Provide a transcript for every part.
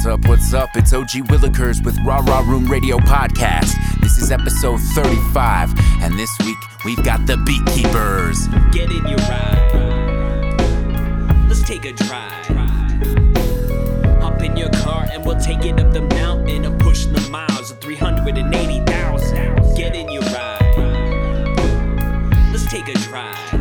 What's up? What's up? It's OG Willikers with Raw Raw Room Radio Podcast. This is episode 35, and this week we've got the Beatkeepers. Get in your ride. Let's take a drive. Hop in your car and we'll take it up the mountain and push the miles of 380,000. Get in your ride. Let's take a drive.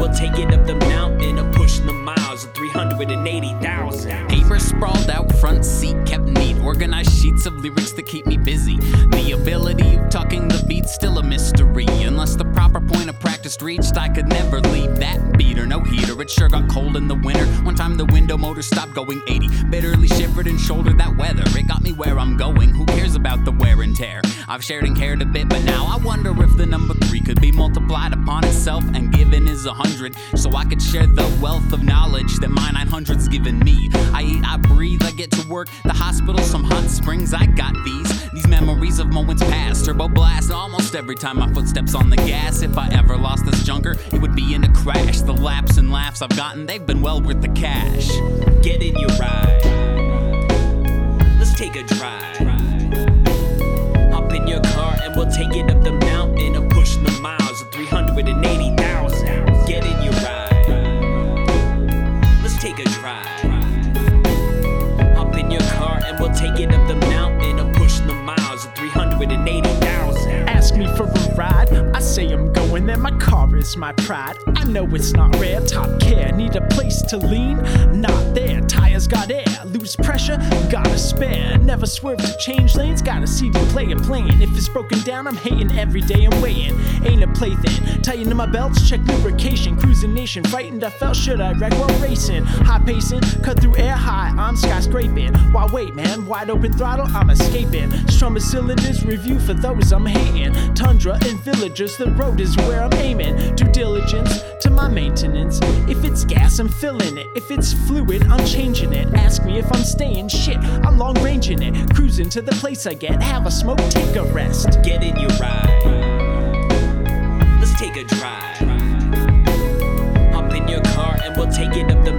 We'll take it up the mountain and push the miles of 380,000. Paper sprawled out, front seat kept neat. Organized sheets of lyrics to keep me busy. The ability of tucking the beat still a mystery. Unless the proper point reached, I could never leave that beater. No heater, it sure got cold in the winter. One time the window motor stopped going 80. Bitterly shivered and shouldered that weather. It got me where I'm going. Who cares about the wear and tear? I've shared and cared a bit, but now I wonder if the number three could be multiplied upon itself and given is a hundred. So I could share the wealth of knowledge that my 900's given me. I eat, I breathe, I get to work. The hospital, some hot springs, I got these. These memories of moments past. Turbo blast almost every time my footsteps on the gas. If I ever lost this junker, it would be in a crash. The laps and laughs I've gotten, they've been well worth the cash. Get in your ride. Let's take a drive. Hop in your car and we'll take it up the mountain and push the miles of 380,000. Get in your ride. Let's take a drive. Hop in your car and we'll take it up the mountain and push the miles of 380,000. Ask me for a ride, I say I'm going there. My car is my pride. I know it's not rare, top care. Need a place to lean? Not there. Tires got air, lose pressure, gotta spare. Never swerve to change lanes, got a CD player playing. If it's broken down, I'm hating every day I'm waiting. Ain't a plaything. Tighten my belts, check lubrication. Cruising nation, frightened I felt. Should I wreck while racing? High pacing, cut through air high, I'm skyscraping. Why wait, man? Wide open throttle, I'm escaping. Strummer cylinders, review for those I'm hating. Tundra and villagers, the road is where I'm aiming. Due diligence to my maintenance. If it's gas, I'm filling it. If it's fluid, I'm changing it. Ask me if I'm staying shit, I'm long ranging it. Cruising to the place I get, have a smoke, take a rest. Get in your ride. Let's take a drive. Hop in your car and we'll take it up the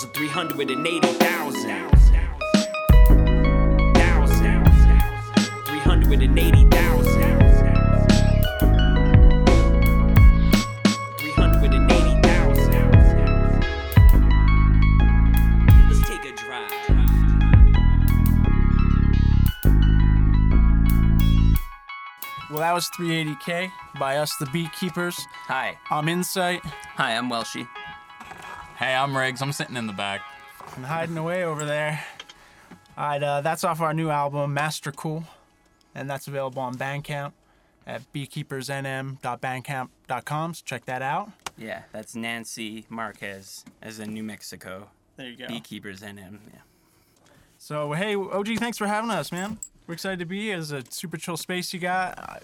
the miles of 380,000. Thousand. 380,000. 380,000. Let's take a drive. Well, that was 380K by us, the Beatkeepers. Hi. I'm Incyte Hi, I'm Welshy. Hey, I'm Rigz. I'm sitting in the back. and hiding away over there. Alright, uh, that's off our new album, Mastercool, and that's available on Bandcamp at beatkeepersnm.bandcamp.com. So check that out. Yeah, that's Nancy Marquez as in New Mexico. There you go. Beatkeepers in him. Yeah. So, hey, OG, thanks for having us, man. We're excited to be here. It's a super chill space you got, uh,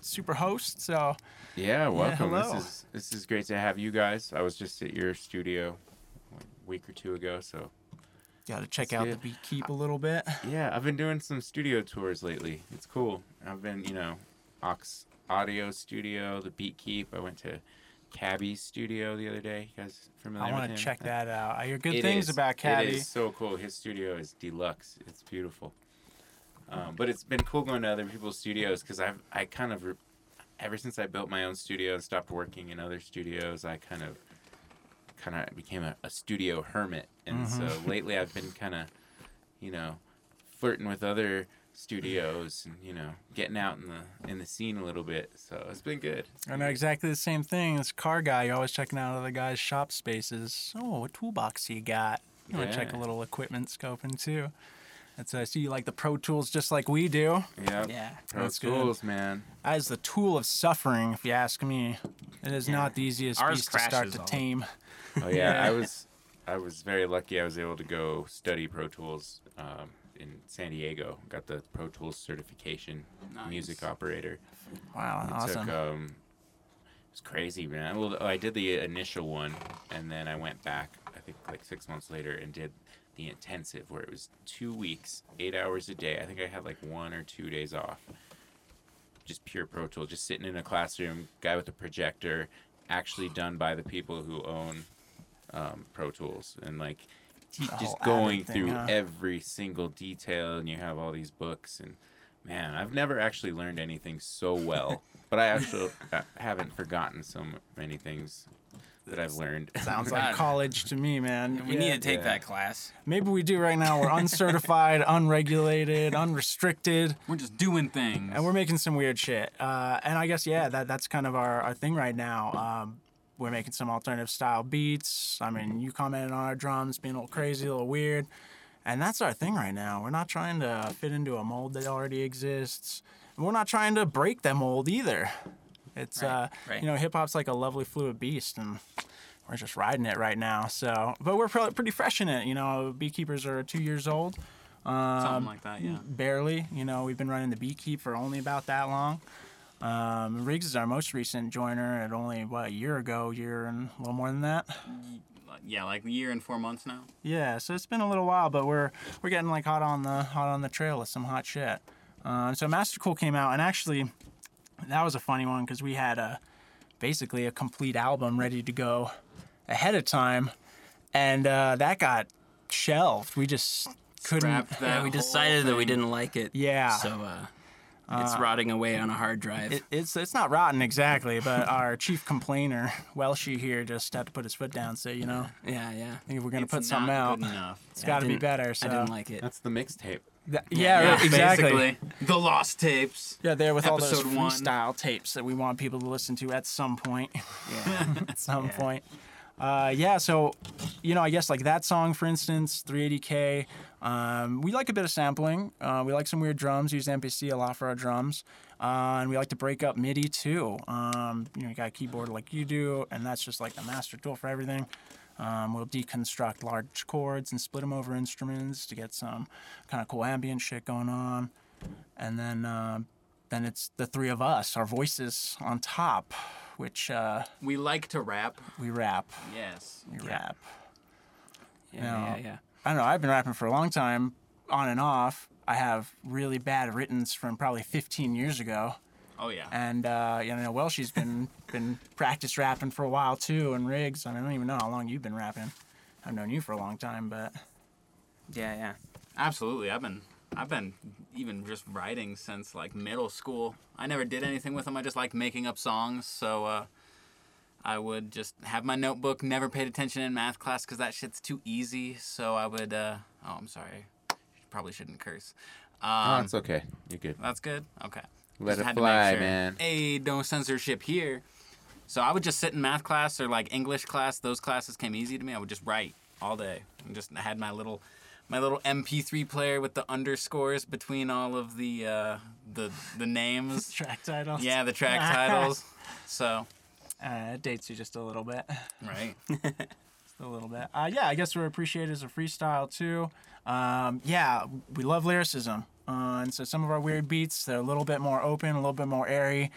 super host. So, Yeah, welcome. hello. this is this is great to have you guys. I was just at your studio a week or two ago, so got to check out see the. Beatkeep a little bit. yeah, I've been doing some studio tours lately. It's cool. I've been, you know, Ox Audio Studio, the Beat Keep. I went to Cabby's studio the other day. You guys familiar I want to check that out. I hear good It things is- about Caddy. It is so cool. His studio is deluxe. It's beautiful. Um, but it's been cool going to other people's studios because I've I kind of ever since I built my own studio and stopped working in other studios, I kind of kind of became a, a studio hermit. And so lately, I've been kind of you know flirting with other studios and you know getting out in the in the scene a little bit. So it's been good. I know exactly the same thing. This car guy, you're always checking out other guys' shop spaces. Oh, what toolbox you got? You want to check a little equipment scoping too. That's I see you like the Pro Tools just like we do. Yeah. Yeah. Pro That's good. Tools, man. That is the tool of suffering, if you ask me. It is not the easiest Ours beast to start to all the- tame. Oh yeah, I was I was very lucky. I was able to go study Pro Tools um, in San Diego. Got the Pro Tools certification, music operator. Wow, It awesome. took um, it was crazy, man. Well, I did the initial one, and then I went back. Think like six months later and did the intensive where it was two weeks, eight hours a day. I think I had like one or two days off. Just pure Pro Tools, just sitting in a classroom, guy with a projector, actually done by the people who own um, Pro Tools, and like just going thing, through huh? every single detail, and you have all these books and. Man, I've never actually learned anything so well, but I actually uh, haven't forgotten so many things that I've learned. Sounds like college to me, man. We Yeah. need to take Yeah. that class. Maybe we do right now. We're uncertified, unregulated, unrestricted, We're just doing things. and we're making some weird shit. Uh, and I guess yeah, that that's kind of our, our thing right now. Um, we're making some alternative style beats. I mean, you commented on our drums being a little crazy, a little weird, and that's our thing right now. We're not trying to fit into a mold that already exists. And we're not trying to break that mold either. It's uh, right. you know, hip hop's like a lovely fluid beast, and we're just riding it right now. So, but we're probably pretty fresh in it. You know, Beatkeepers are two years old, Something like that, yeah. barely. You know, we've been running the Beatkeep for only about that long. Um, Rigz is our most recent joiner at only what a year ago, year and a little more than that. Yeah, like a year and four months now. Yeah, so it's been a little while, but we're we're getting like hot on the hot on the trail with some hot shit. Uh, so Mastercool came out, and actually, that was a funny one because we had a basically a complete album ready to go ahead of time, and uh, that got shelved. We just couldn't. That Yeah, we whole decided that we didn't like it. Yeah. So uh, it's rotting away on a hard drive. It, it's it's not rotten exactly, but our chief complainer, Welshy here, just had to put his foot down. and Say, you know, yeah, yeah. I think if we're gonna It's put something out, Good enough. it's got to be better. So I didn't like it. That's the mixtape. Th- yeah, right, exactly. Basically, the lost tapes. Yeah, there with all those Episode one. freestyle tapes that we want people to listen to at some point. Yeah. at some point. Uh, yeah, so you know, I guess like that song, for instance, 380k. Um, we like a bit of sampling. Uh, we like some weird drums. Use MPC a lot for our drums, uh, and we like to break up MIDI too. Um, you know, you got a keyboard like you do, and that's just like the master tool for everything. Um, we'll deconstruct large chords and split them over instruments to get some kind of cool ambient shit going on, and then um then it's the three of us, our voices on top, which uh, We like to rap. we rap. Yes. We rap. Yeah, No. yeah, yeah. I don't know. I've been rapping for a long time, on and off. I have really bad writtens from probably 15 years ago, Oh yeah. and uh, you know, Welshy's been been practice rapping for a while too, and Rigz. I, mean, I don't even know how long you've been rapping. I've known you for a long time, but Yeah, yeah. Absolutely. I've been I've been even just writing since like middle school. I never did anything with them. I just liked making up songs. So uh, I would just have my notebook. Never paid attention in math class because that shit's too easy. So I would. Uh, oh, I'm sorry. Probably shouldn't curse. oh, Um, it's okay. You're good. that's good. Okay. Let Just it had to make fly, sure. man. Hey, no censorship here. So I would just sit in math class or like English class. Those classes came easy to me. I would just write all day. And just I had my little my little MP3 player with the underscores between all of the uh, the the names. track titles. yeah, the track titles. So Uh, it dates you just a little bit. right. A little bit. Uh, yeah, I guess we're appreciated as a freestyle too. Um, yeah, we love lyricism. Uh, and so some of our weird beats, they're a little bit more open, a little bit more airy,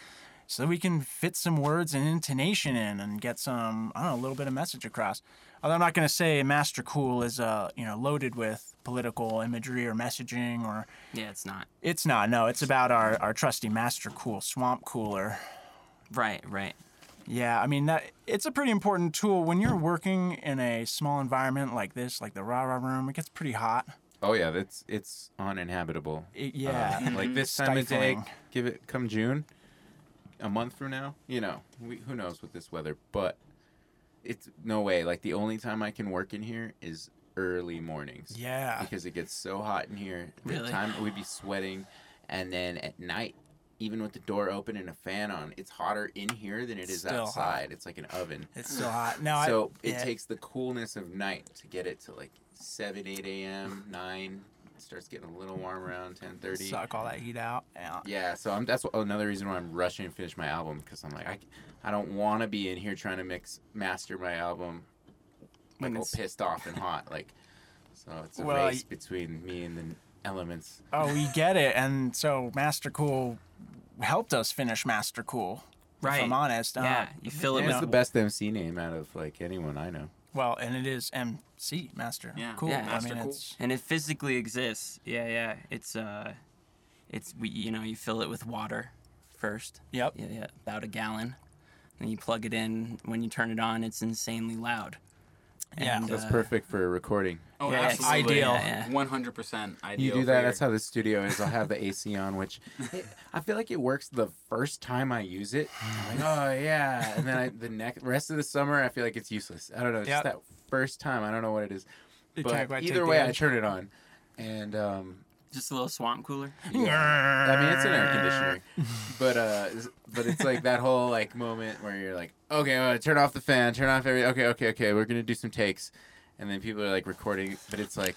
so that we can fit some words and intonation in and get some, I don't know, a little bit of message across. Although I'm not going to say Mastercool is, uh, you know, loaded with political imagery or messaging or Yeah, it's not. it's not. No, it's about our, our trusty Master Cool swamp cooler. Right, right. Yeah, I mean that it's a pretty important tool when you're working in a small environment like this, like the rah rah room. It gets pretty hot. Oh yeah, that's it's uninhabitable. It- yeah, Uh, like this time of day, give it come June, a month from now. You know, we, who knows with this weather, but it's no way. Like the only time I can work in here is early mornings. yeah. because it gets so hot in here. Really, The time we'd be sweating, and then at night, even with the door open and a fan on, it's hotter in here than it is Still hot. outside. It's like an oven. It's still hot. No, so I, it yeah, takes the coolness of night to get it to like seven, eight a.m., nine. It starts getting a little warm around ten thirty. suck all that heat out. Yeah. Yeah, so I'm, that's another reason why I'm rushing to finish my album because I'm like I, I don't want to be in here trying to mix master my album When like all pissed off and hot like. So it's a Well, race y- between me and the elements. Oh, we get it. And so Master Cool helped us finish Master Cool. If Right. I'm honest. Uh, Yeah, you fill it you with It's the best MC name out of like anyone I know. Well, and it is MC Master. Yeah. Cool. Yeah, I mean, Cool. it's and it physically exists. Yeah, yeah. It's uh, it's we you know you fill it with water first. Yep. Yeah, yeah. About a gallon. Then you plug it in. When you turn it on, it's insanely loud. Yeah. And, That's uh, perfect for recording. Oh, Yeah, absolutely. ideal. Yeah, yeah. 100% ideal. You do that. your- That's how the studio is. I'll have the AC on, which I feel like it works the first time I use it. I'm like, oh yeah, and then I, the next rest of the summer, I feel like it's useless. I don't know. It's Yep. just that first time. I don't know what it is. But can't quite take either way, I turn it on, and um, just a little swamp cooler. yeah. I mean, it's an air conditioner, but uh, but it's like that whole like moment where you're like, okay, uh, turn off the fan, turn off every, okay, okay, okay, we're gonna do some takes, and then people are like recording, but it's like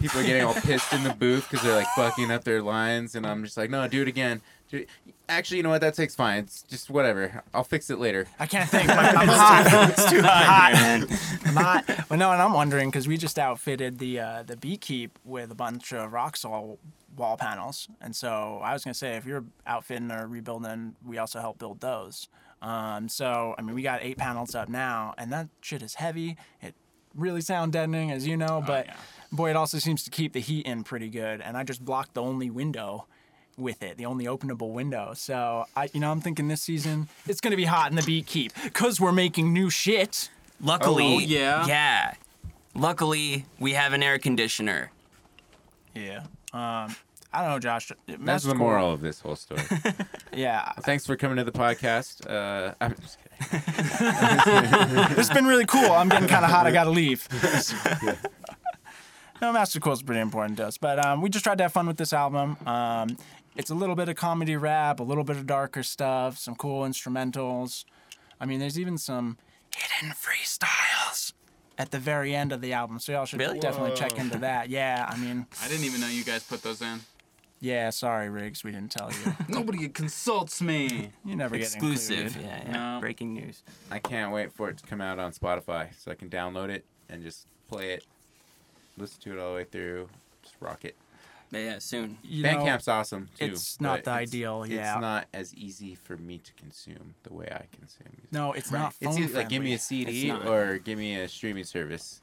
people are getting all pissed in the booth because they're like fucking up their lines, and I'm just like, no, do it again. Do it. Actually, you know what? That takes fine. It's just whatever. I'll fix it later. I can't think. I'm hot. it's too hot, man. I'm hot. Well, no, and I'm wondering because we just outfitted the uh, the Beatkeep with a bunch of Roxul wall panels, and so I was gonna say if you're outfitting or rebuilding, we also help build those. Um, so I mean, we got eight panels up now, and that shit is heavy. It really sound deadening, as you know, but yeah. boy, it also seems to keep the heat in pretty good. And I just blocked the only window with it, the only openable window. So I, you know, I'm thinking this season it's gonna be hot in the Beatkeep because we're making new shit. Luckily, Oh, yeah? yeah. Luckily, we have an air conditioner. Yeah. Um, I don't know, Josh. That's Master the Core- moral of this whole story. Yeah. Thanks for coming to the podcast. Uh, I'm just kidding. It's been really cool. I'm getting kind of hot. I got to leave. no, Master Cool's pretty important to us. But um, we just tried to have fun with this album. Um, it's a little bit of comedy rap, a little bit of darker stuff, some cool instrumentals. I mean, there's even some hidden freestyles at the very end of the album. So y'all should Really? definitely check into that. Yeah, I mean, I didn't even know you guys put those in. yeah, sorry, Rigz. We didn't tell you. Nobody consults me. You never get Exclusive. Yeah, yeah. No. Breaking news. I can't wait for it to come out on Spotify so I can download it and just play it, listen to it all the way through, just rock it. But yeah, soon. You know, Bandcamp's awesome too. it's not but the ideal, yeah. It's not as easy for me to consume the way I consume music. no, it's not phone It's either like give me a CD or give me a streaming service.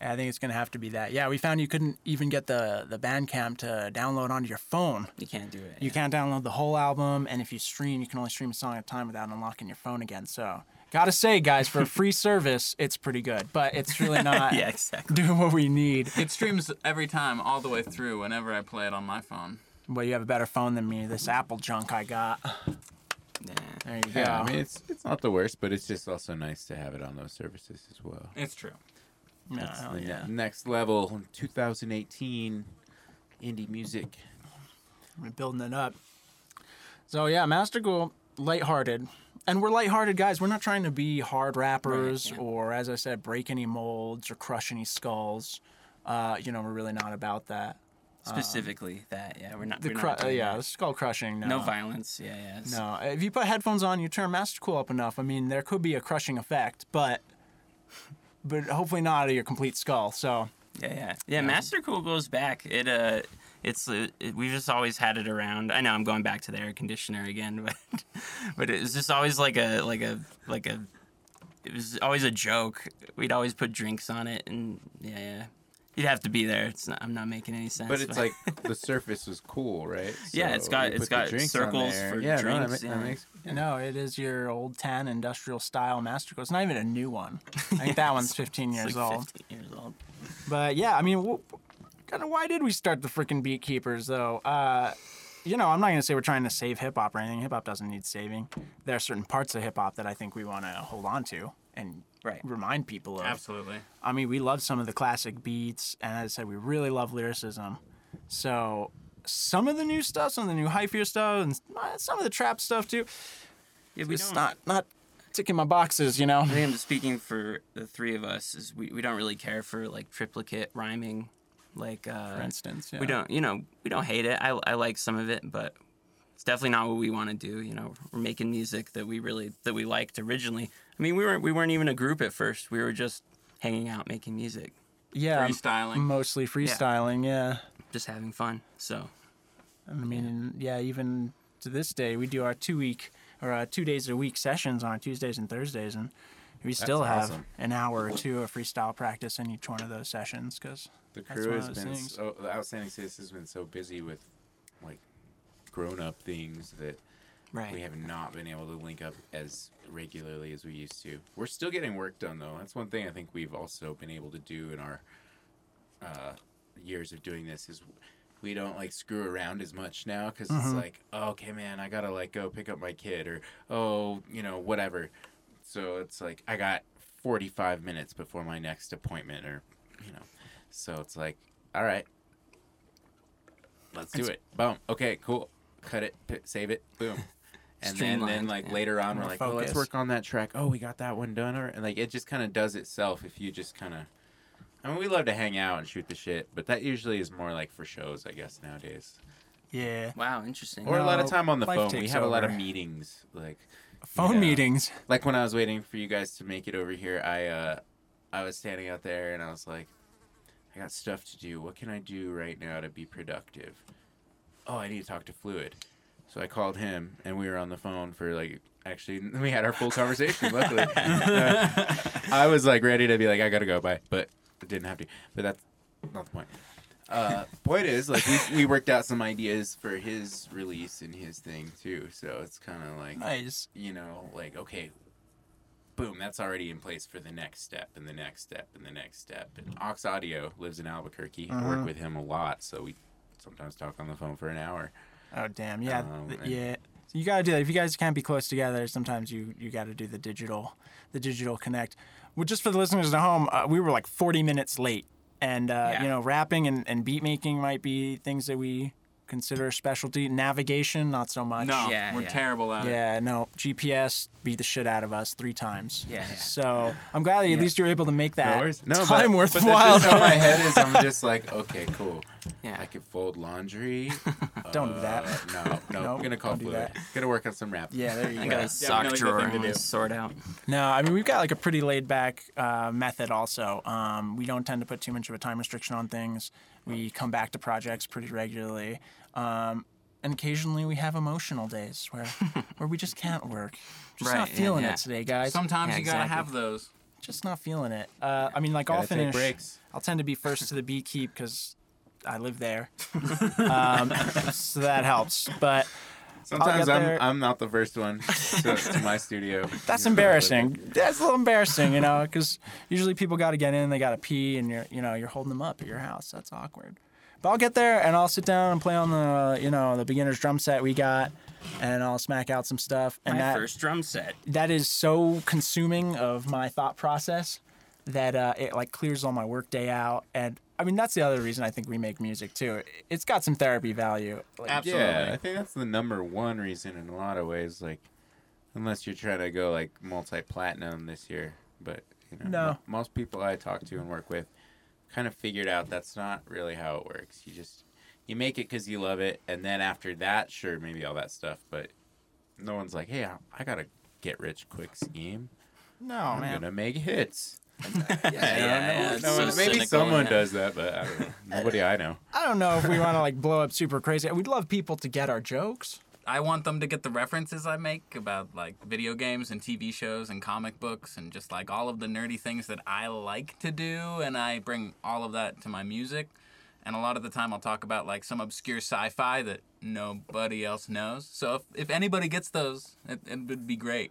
I think it's gonna have to be that. Yeah, we found you couldn't even get the the Bandcamp to download onto your phone. You can't do it. You can't download the whole album, and if you stream, you can only stream a song at a time without unlocking your phone again. So, gotta say, guys, for a free service, it's pretty good, but it's really not yeah, exactly. doing what we need. It streams every time, all the way through, whenever I play it on my phone. Well, you have a better phone than me. This Apple junk I got. Yeah. There you go. Yeah, I mean it's it's not the worst, but it's just also nice to have it on those services as well. It's true. No, That's hell the yeah. next level, 2018 indie music. We're building it up. So yeah, Mastercool, lighthearted. And we're lighthearted guys. We're not trying to be hard rappers Right, yeah. or, as I said, break any molds or crush any skulls. Uh, you know, we're really not about that. Specifically that. Yeah, we're not. The we're cru- not uh, yeah, skull crushing. No, No violence. Yeah, yeah. it's- No, if you put headphones on, you turn Master Cool up enough. I mean, there could be a crushing effect, but but hopefully not out of your complete skull. So Yeah, yeah, yeah. Master Cool goes back. It uh, it's uh, it, we've just always had it around. I know I'm going back to the air conditioner again, but but it was just always like a like a like a. It was always a joke. We'd always put drinks on it, and yeah, yeah. You'd have to be there. It's not. I'm not making any sense. But it's like the surface was cool, right? Yeah, it's got- it's got drinks circles for yeah, no, that drinks, ma- that yeah. makes no, it is your old tan industrial style Master Cool. It's not even a new one. I think that one's 15 it's years like old. 15 years old. But yeah, I mean, wh- kind of why did we start the freaking Beatkeepers though? Uh, you know, I'm not gonna say we're trying to save hip hop or anything. Hip hop doesn't need saving. There are certain parts of hip hop that I think we want to hold on to and Right. remind people of. Absolutely. I mean, we love some of the classic beats, and as I said, we really love lyricism. So some of the new stuff, some of the new hyphier stuff, and uh, some of the trap stuff too. Yeah, we It's don't. not not ticking my boxes, you know. I think I'm speaking for the three of us. Is we, we don't really care for like triplicate rhyming, like uh, For instance, yeah. we don't you know we don't hate it. I I like some of it, but it's definitely not what we want to do. You know, we're making music that we really that we liked originally. I mean, we weren't we weren't even a group at first. We were just hanging out making music, Yeah, Freestyling. mostly freestyling. Yeah. just having fun. So I mean, yeah, even to this day, we do our two week or uh, two days a week sessions on Tuesdays and Thursdays, and We still have awesome. an hour or two of freestyle practice in each one of those sessions because The crew has been things. so the outstanding sis has been so busy with like grown up things that right. we have not been able to link up as regularly as we used to. We're still getting work done though. That's one thing I think we've also been able to do in our uh, years of doing this is we don't like screw around as much now because it's like oh, okay man I gotta like go pick up my kid or oh you know whatever. So it's like I got 45 minutes before my next appointment or you know. So it's like all right. Let's do It's- it. Boom. Okay cool. Cut it. P- save it. Boom. And then, then like yeah. later on we're More like oh let's work on that track. Oh we got that one done or and like it just kind of does itself if you just kind of i mean we love to hang out and shoot the shit but that usually is more like for shows i guess nowadays. Yeah. Wow, interesting. or a lot of time on the phone. We takes have a lot of meetings like Phone Yeah. meetings. like when I was waiting for you guys to make it over here, I uh I was standing out there and I was like, I got stuff to do. What can I do right now to be productive? Oh, I need to talk to Fluid. So I called him and we were on the phone for like actually we had our full conversation, luckily. Uh, I was like ready to be like, I gotta go, bye. But I didn't have to. But that's not the point. Uh, point is, like, we, we worked out some ideas for his release and his thing too. So it's kind of like, Nice. you know, like okay, boom, that's already in place for the next step and the next step and the next step. And Ox Audio lives in Albuquerque. I work with him a lot, so we sometimes talk on the phone for an hour. Oh damn. Yeah. Um, th- yeah. So you gotta do that. If you guys can't be close together, sometimes you you gotta do the digital, the digital connect. Well, just for the listeners at home, uh, we were like 40 minutes late, and uh, Yeah. you know, rapping and, and beat making might be things that we consider a specialty. Navigation, not so much. No, Yeah, we're yeah. terrible at it. Yeah, no. GPS beat the shit out of us three times. Yeah, yeah. So I'm glad that at least you're able to make that No, time but, worthwhile. But that's just how my head is. I'm just like, okay, cool. Yeah. I can fold laundry. Don't do that. Uh, no, no, Nope, I'm gonna call Fluid. that. Gonna work on some rap. yeah, there you I go. got a sock drawer to I sort out. No, I mean we've got like a pretty laid back uh, method. Also, um, we don't tend to put too much of a time restriction on things. We come back to projects pretty regularly, um, and occasionally we have emotional days where where we just can't work. Just Right, not feeling yeah. it today, guys. Sometimes Yeah, you gotta exactly. have those. just not feeling it. Uh, I mean, like I'll finish. breaks. I'll tend to be first to the Beatkeep because I live there, um, so that helps. But Sometimes I'm there. I'm not the first one to, to my studio. That's embarrassing. That's a little embarrassing, you know, because usually people got to get in, they got to pee, and you're, you know, you're holding them up at your house. That's awkward. But I'll get there and I'll sit down and play on the, you know, the beginner's drum set we got, and I'll smack out some stuff. And My that first drum set. that is so consuming of my thought process that uh, it like clears all my work day out. And I mean, that's the other reason I think we make music too. It's got some therapy value. Like, Absolutely. Yeah, I think that's the number one reason in a lot of ways. Like, unless you're trying to go like multi-platinum this year, but you know, No. mo- most people I talk to and work with kind of figured out that's not really how it works. You just you make it because you love it, and then after that, sure, maybe all that stuff. But no one's like, hey, I, I got a get rich quick scheme. No, man. I'm man. gonna make hits. Yeah, yeah, it's No so maybe someone yeah. does that, but I don't know. nobody I know. I don't know if we want to like blow up super crazy. We'd love people to get our jokes. I want them to get the references I make about like video games and TV shows and comic books and just like all of the nerdy things that I like to do and I bring all of that to my music. And a lot of the time I'll talk about like some obscure sci-fi that nobody else knows. So if, if anybody gets those, it, it would be great.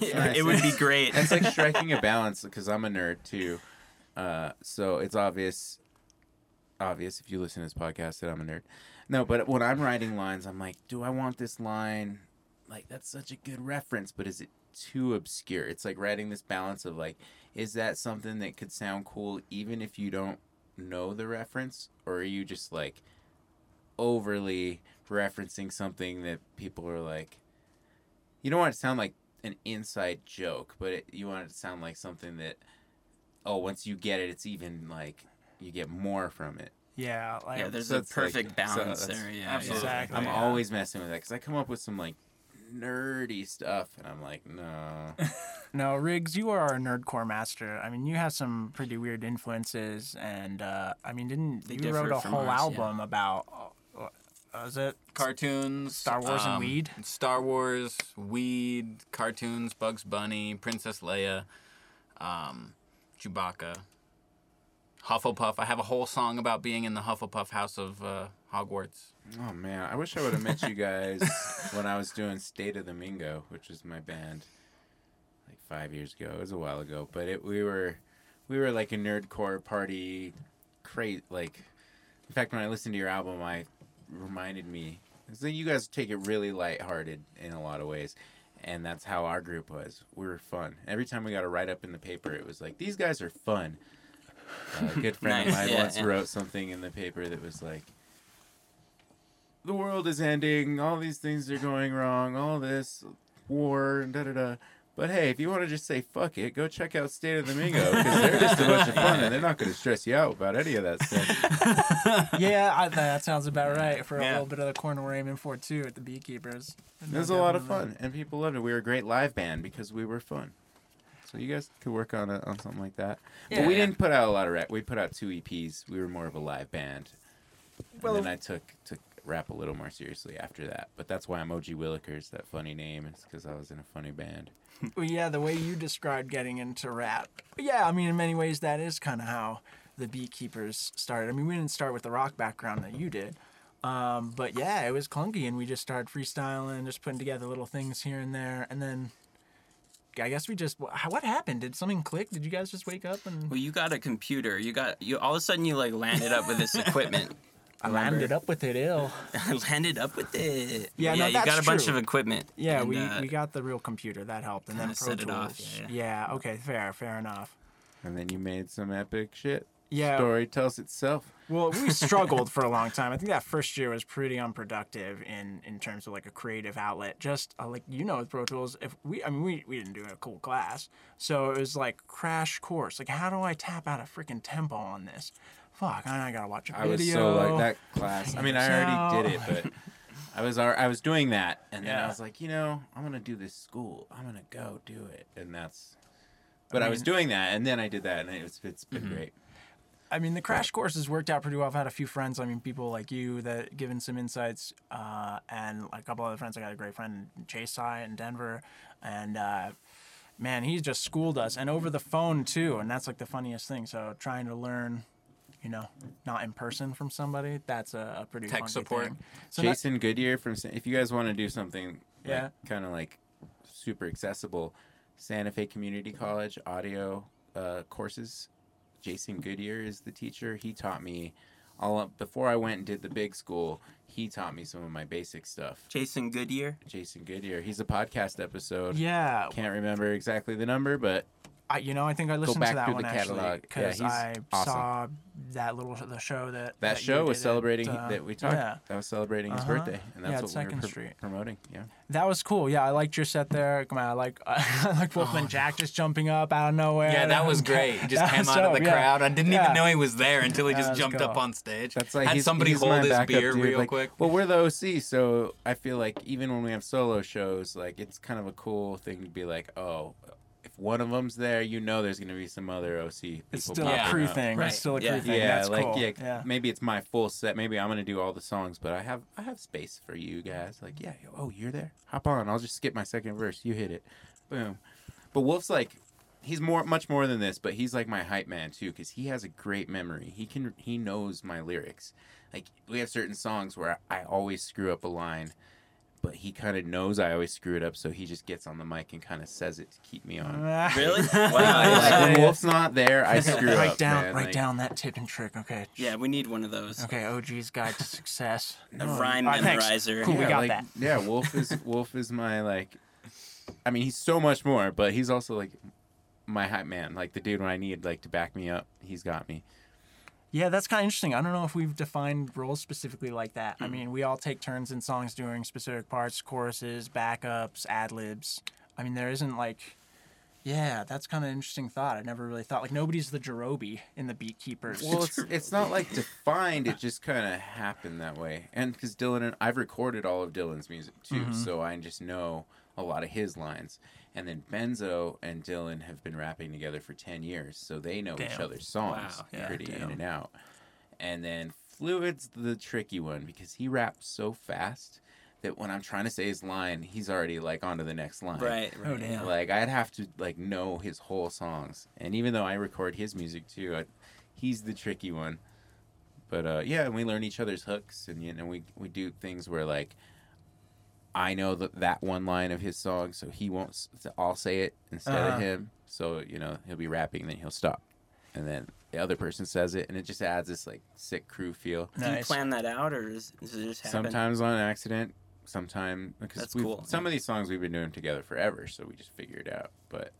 Yeah, it would be great. it's like striking a balance because I'm a nerd too. Uh, so it's obvious, obvious if you listen to this podcast that I'm a nerd. No, but when I'm writing lines, I'm like, do I want this line? Like that's such a good reference, but is it too obscure? It's like writing this balance of like, is that something that could sound cool even if you don't know the reference, or are you just like overly referencing something that people are like, you don't want it to sound like an inside joke, but it, you want it to sound like something that, oh, once you get it, it's even like you get more from it. Yeah, like yeah, there's So a it's like- perfect so balance there. Yeah, absolutely. Exactly. I'm yeah. always messing with that because I come up with some like nerdy stuff, and I'm like, no. No, Rigz, you are our nerdcore master. I mean, you have some pretty weird influences, and uh, I mean, didn't They you wrote a whole ours, album about? Uh, it? Cartoons, Star Wars and um, weed? Star Wars, weed, cartoons, Bugs Bunny, Princess Leia. um, Chewbacca, Hufflepuff. I have a whole song about being in the Hufflepuff house of uh, Hogwarts. Oh man, I wish I would have met you guys when I was doing State of the Mingo, which is my band, like five years ago. It was a while ago, but it we were we were like a nerdcore party, crate like. In fact, when I listened to your album, I reminded me so you guys take it really lighthearted in a lot of ways. And that's how our group was. We were fun. Every time we got a write up in the paper, it was like, these guys are fun. Uh, a good friend of mine yeah, once yeah. wrote something in the paper that was like, the world is ending, all these things are going wrong, all this war and da da da. But hey, if you want to just say fuck it, go check out State of the Mingo because they're just a bunch of fun and they're not going to stress you out about any of that stuff. yeah, I, that sounds about right for a Yeah. little bit of the corner we're aiming for too at the Beatkeepers. It was a lot of fun, and people loved it. We were a great live band because we were fun. So you guys could work on it on something like that. Yeah. but we Yeah. didn't put out a lot of rap. We put out two EPs. We were more of a live band. Well- and then I took took rap a little more seriously after that. But that's why I'm OG Willikers, that funny name. It's because I was in a funny band. Well, yeah, the way you described getting into rap. Yeah, I mean, in many ways, that is kind of how the Beatkeepers started. I mean, we didn't start with the rock background that you did. Um, but yeah, it was clunky, and we just started freestyling, just putting together little things here and there. And then I guess we just what happened? Did something click? Did you guys just wake up and Well, you got a computer. You got you. All of a sudden, you like landed up with this equipment. I landed up with it ill? I landed up with it. Yeah, no, you got that's a bunch of equipment. Yeah, and, we, uh, we got the real computer. That helped. And then kinda Pro set it off, Tools. yeah, yeah, okay, fair, fair enough. And then you made some epic shit. Yeah. Story tells itself. Well, we struggled for a long time. I think that first year was pretty unproductive in in terms of like a creative outlet. Just uh, like you know, with Pro Tools, if we, I mean, we we didn't do a cool class, so it was like crash course. Like, how do I tap out a freaking tempo on this? Fuck, I gotta watch a I was video. so like that class. I mean, I already did it, but I was I was doing that, and then I was like, you know, I'm gonna do this school. I'm gonna go do it, and that's. But I, was doing that, and then I did that, and it's it's been Mm-hmm. great. I mean, the crash courses worked out pretty well. I've had a few friends. I mean, people like you that given some insights, uh, and a couple other friends. I got a great friend, Chase I in Denver, and uh, man, he just schooled us, and over the phone too. And that's like the funniest thing. So trying to learn, you know, not in person from somebody, that's a, a pretty Tech support. Thing. So that- Jason Goodyear from if you guys want to do something, Yeah. kind of like super accessible, Santa Fe Community College audio uh, courses. Jason Goodyear is the teacher. He taught me all before I went and did the big school. He taught me some of my basic stuff. Jason Goodyear. Jason Goodyear. He's a podcast episode. yeah, Can't remember exactly the number, but I, you know, I think I listened back to that one the actually catalog. Yeah, because he's I awesome. saw that little the show that that, you show was did at, celebrating uh, that we talked. Yeah, That was celebrating his Uh-huh. birthday, and Yeah, that's at what we Second were pr- Street. promoting. Yeah. That was cool. Yeah, I liked your set there. Come on, I like I like Wolfman Jack just jumping up out of nowhere. Oh. Yeah, that was great. He just That came was out of dope, the yeah. crowd. I didn't Yeah. even know he was there until he just was jumped up on stage. That's like had he's, somebody he's hold his beer dude. real Like, quick. Well, we're the OC, so I feel like even when we have solo shows, like it's kind of a cool thing to be like, oh, if one of them's there, you know, there's gonna be some other OC people. It's still popping a crew up. thing. Right. It's still a crew Yeah. thing. Yeah, That's like cool. yeah, yeah. maybe it's my full set. Maybe I'm gonna do all the songs, but I have I have space for you guys. Like, yeah, yo, oh, you're there. Hop on. I'll just skip my second verse. You hit it. Boom. But Wolf's like, he's more, much more than this. But he's like my hype man too, because he has a great memory. He can, he knows my lyrics. Like we have certain songs where I always screw up a line, but he kind of knows I always screw it up, so he just gets on the mic and kind of says it to keep me on. Really? Like, wow. when Wolf's not there, I screw write up. down, man. write Like, down that tip and trick. Okay. Yeah, we need one of those. Okay. OG's guide to success. A rhyme All right, thanks. memorizer. Cool. we got like, that. Yeah, Wolf is Wolf is my like. I mean, he's so much more, but he's also like my hype man. Like the dude when I need like to back me up, he's got me. Yeah, that's kind of interesting. I don't know if we've defined roles specifically like that. I mean, we all take turns in songs doing specific parts, choruses, backups, ad libs. I mean, there isn't like, yeah, that's kind of an interesting thought. I never really thought like nobody's the Jarobi in the Beatkeepers. Well, it's it's not like defined. It just kind of happened that way. And because Dylan and I've recorded all of Dylan's music too, Mm-hmm. so I just know a lot of his lines. And then Benzo and Dylan have been rapping together for ten years, so they know each other's songs Wow, yeah, pretty in and out. And then Fluid's the tricky one because he raps so fast that when I'm trying to say his line, he's already like on to the next line. Right. Oh, right. damn. Like I'd have to like know his whole songs, and even though I record his music too, I, he's the tricky one. But uh, yeah, and we learn each other's hooks, and you know we we do things where like I know that that one line of his song, so he won't. so I'll say it instead Uh-huh. of him. So you know he'll be rapping, then he'll stop, and then the other person says it, and it just adds this like sick crew feel. Nice. Do you plan that out, or does, does it just happen? Sometimes on accident, sometimes because That's cool. some of these songs we've been doing together forever, so we just figure it out. But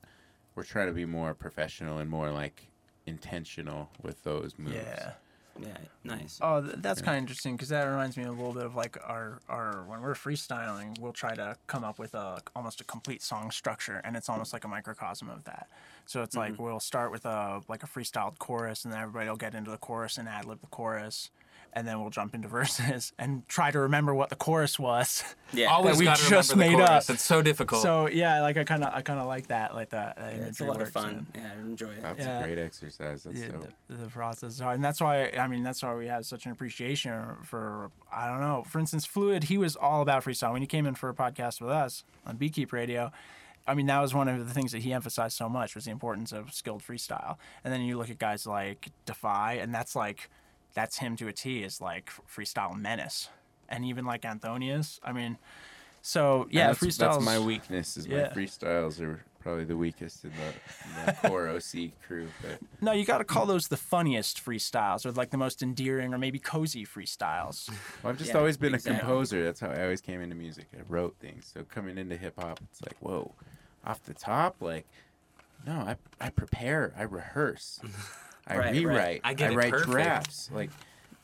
we're trying to be more professional and more like intentional with those moves. Yeah. Yeah. Nice. Oh, th- that's kind of interesting because that reminds me a little bit of like our our when we're freestyling, we'll try to come up with a almost a complete song structure, and it's almost like a microcosm of that. So it's like mm-hmm. we'll start with a like a freestyled chorus, and then everybody will get into the chorus and ad lib the chorus, and then we'll jump into verses and try to remember what the chorus was. Yeah. Always we got to just remember the made chorus. up. It's so difficult. So yeah, like I kind of I kind of like that, like that. that Yeah, it's a lot of fun. and- Yeah, I enjoy it. That's Yeah. a great exercise. That's yeah, so. the, the process is hard. and that's why I mean that's why we have such an appreciation for I don't know. For instance, Fluid, he was all about freestyle when he came in for a podcast with us on Beatkeep Radio. I mean, that was one of the things that he emphasized so much was the importance of skilled freestyle. And then you look at guys like Defy, and that's like that's him to a T. Is like freestyle menace, and even like Anthonius. I mean, so yeah, that's, freestyles. that's my weakness. Is Yeah. my freestyles are probably the weakest in the, in the core OC crew. But No, you got to call those the funniest freestyles, or like the most endearing, or maybe cozy freestyles. well, I've just Yeah, always been exactly. a composer. That's how I always came into music. I wrote things. So coming into hip hop, it's like whoa, off the top, like no, I I prepare, I rehearse, I Right, right. rewrite, I get it write perfect. drafts, like.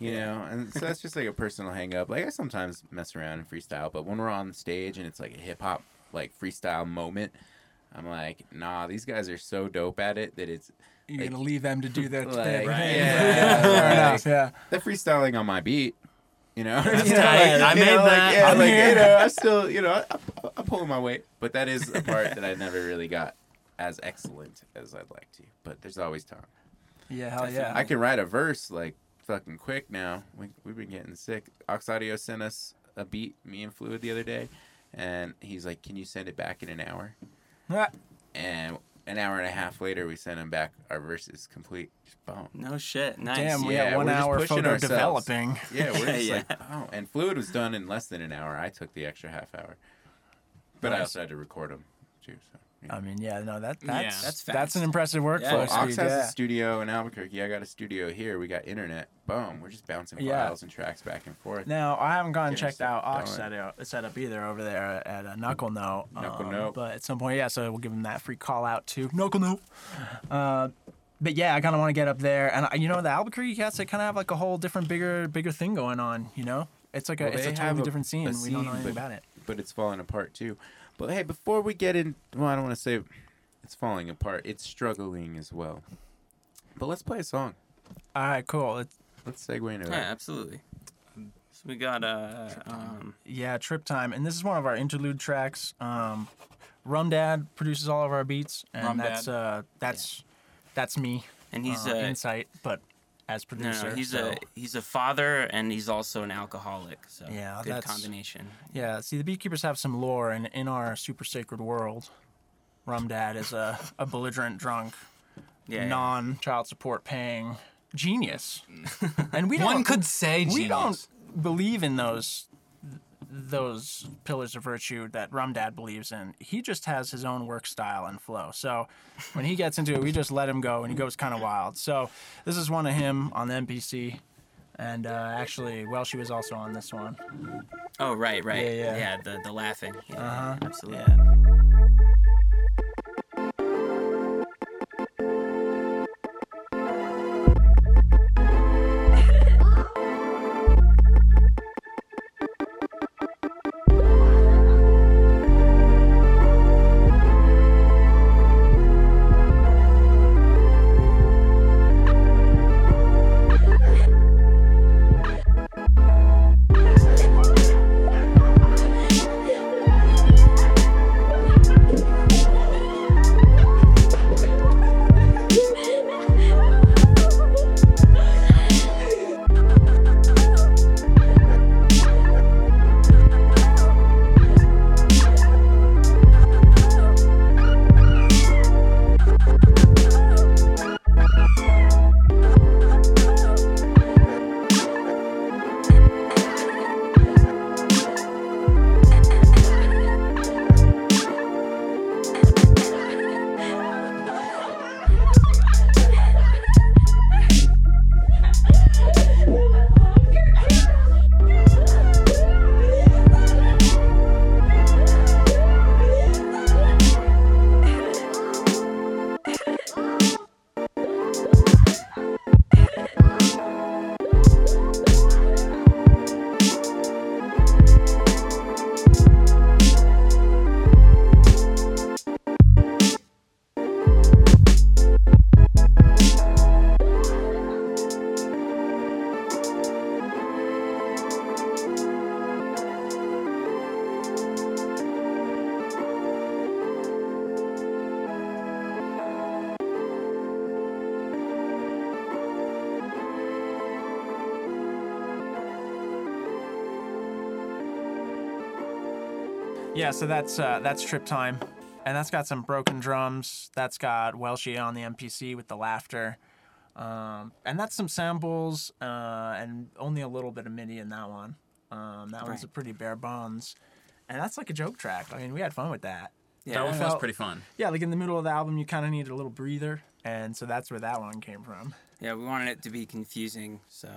You know, and so that's just like a personal hang up. Like I sometimes mess around and freestyle, but when we're on stage and it's like a hip hop like freestyle moment, I'm like, nah, these guys are so dope at it that it's You're Like- gonna leave them to do their like, thing. right, yeah, yeah, like- Yeah. they're freestyling on my beat. You know, I know, made like, that. Yeah, I'm like here. you know, I still, you know, I, I, I'm pulling my weight, but that is a part that I never really got as excellent as I'd like to. But there's always time. Yeah, hell yeah. I can write a verse like fucking quick now. We we've been getting sick. Ox Audio sent us a beat, me and Fluid, the other day, and he's like, "Can you send it back in an hour?" Ah, And an hour and a half later, we sent him back our verses complete. Just boom. No shit. Nice. Damn, we Yeah, got one hour pushing photo ourselves. developing. Yeah, we're just Yeah. like, oh, and Fluid was done in less than an hour. I took the extra half hour, but I also had to record them too. So. Yeah. I mean, yeah, no, that Yeah. that's That's that's, an impressive workflow Yeah. Well, Ox speed. has Yeah. a studio in Albuquerque. I got a studio here. We got internet. Boom. We're just bouncing Yeah. files and tracks back and forth. Now I haven't gone and Getting checked stuff out Ox going. setup, setup either over there at a Knuckle Note. Knuckle um, Note. But at some point, yeah, so we'll give them that free call out too. Knuckle Note. Uh, but yeah, I kind of want to get up there, and I, you know, the Albuquerque cats they kind of have like a whole different, bigger, bigger thing going on. You know, it's like a Well, it's they a have totally a- different scene. a we don't know scene, anything but- about it. But it's falling apart too. But hey, before we get in, well, I don't want to say it's falling apart. It's struggling as well. But let's play a song. All right, cool. It's, Let's segue into it. Yeah, that. absolutely. So we got uh um Yeah, Triptyme, and this is one of our interlude tracks. Um, Rum Dad produces all of our beats, and Rum that's Dad. uh, that's that's me. and he's uh, a Incyte, but as producer. no, he's so- a he's a father and he's also an alcoholic. So Yeah, good combination. yeah. See, the Beatkeepers have some lore, and in our super sacred world, Rum Dad is a, a belligerent drunk, Yeah. non child support paying genius, mm. and we don't. One could say we genius. don't believe in those those pillars of virtue that Rum Dad believes in. He just has his own work style and flow. So when he gets into it, we just let him go, and he goes kind of wild. So this is one of him on the MPC. And uh, actually, Welshy was also on this one. Oh right, right. Yeah, yeah. the the laughing. Yeah, Uh-huh. Absolutely. Yeah. Yeah, so that's uh, that's Triptyme, and that's got some broken drums. That's got Welshy on the MPC with the laughter, um, and that's some samples uh, and only a little bit of MIDI in that one. Um, that one's a pretty bare bones, and that's like a joke track. I mean, we had fun with that. Yeah, that one I was felt- pretty fun. Yeah, like in the middle of the album, you kind of need a little breather, and so that's where that one came from. Yeah, we wanted it to be confusing, so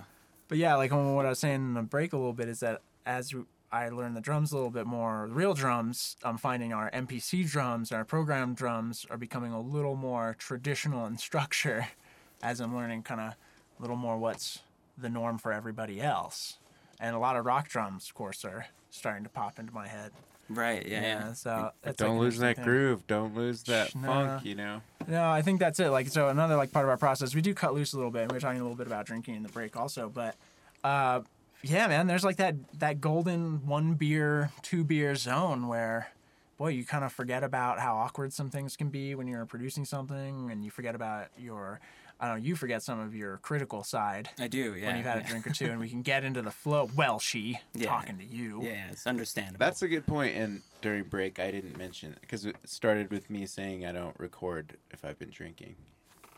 But yeah, like what I was saying in the break a little bit is that as I learn the drums a little bit more, the real drums, I'm finding our MPC drums, our program drums are becoming a little more traditional in structure as I'm learning kind of a little more what's the norm for everybody else. And a lot of rock drums, of course, are starting to pop into my head. right, yeah, yeah. so that's Don't like lose that thing. groove. Don't lose that Sh- nah. funk. You know. No, I think that's it. Like so, another like part of our process, we do cut loose a little bit. and we are talking a little bit about drinking in the break also, but uh, yeah, man, there's like that that golden one beer, two beer zone where, boy, you kind of forget about how awkward some things can be when you're producing something, and you forget about your, I don't know, you forget some of your critical side I do, yeah. when you've had yeah. a drink or two, and we can get into the flow. Well, she Yeah. talking to you. Yeah, it's understandable. That's a good point. And during break, I didn't mention because it started with me saying I don't record if I've been drinking,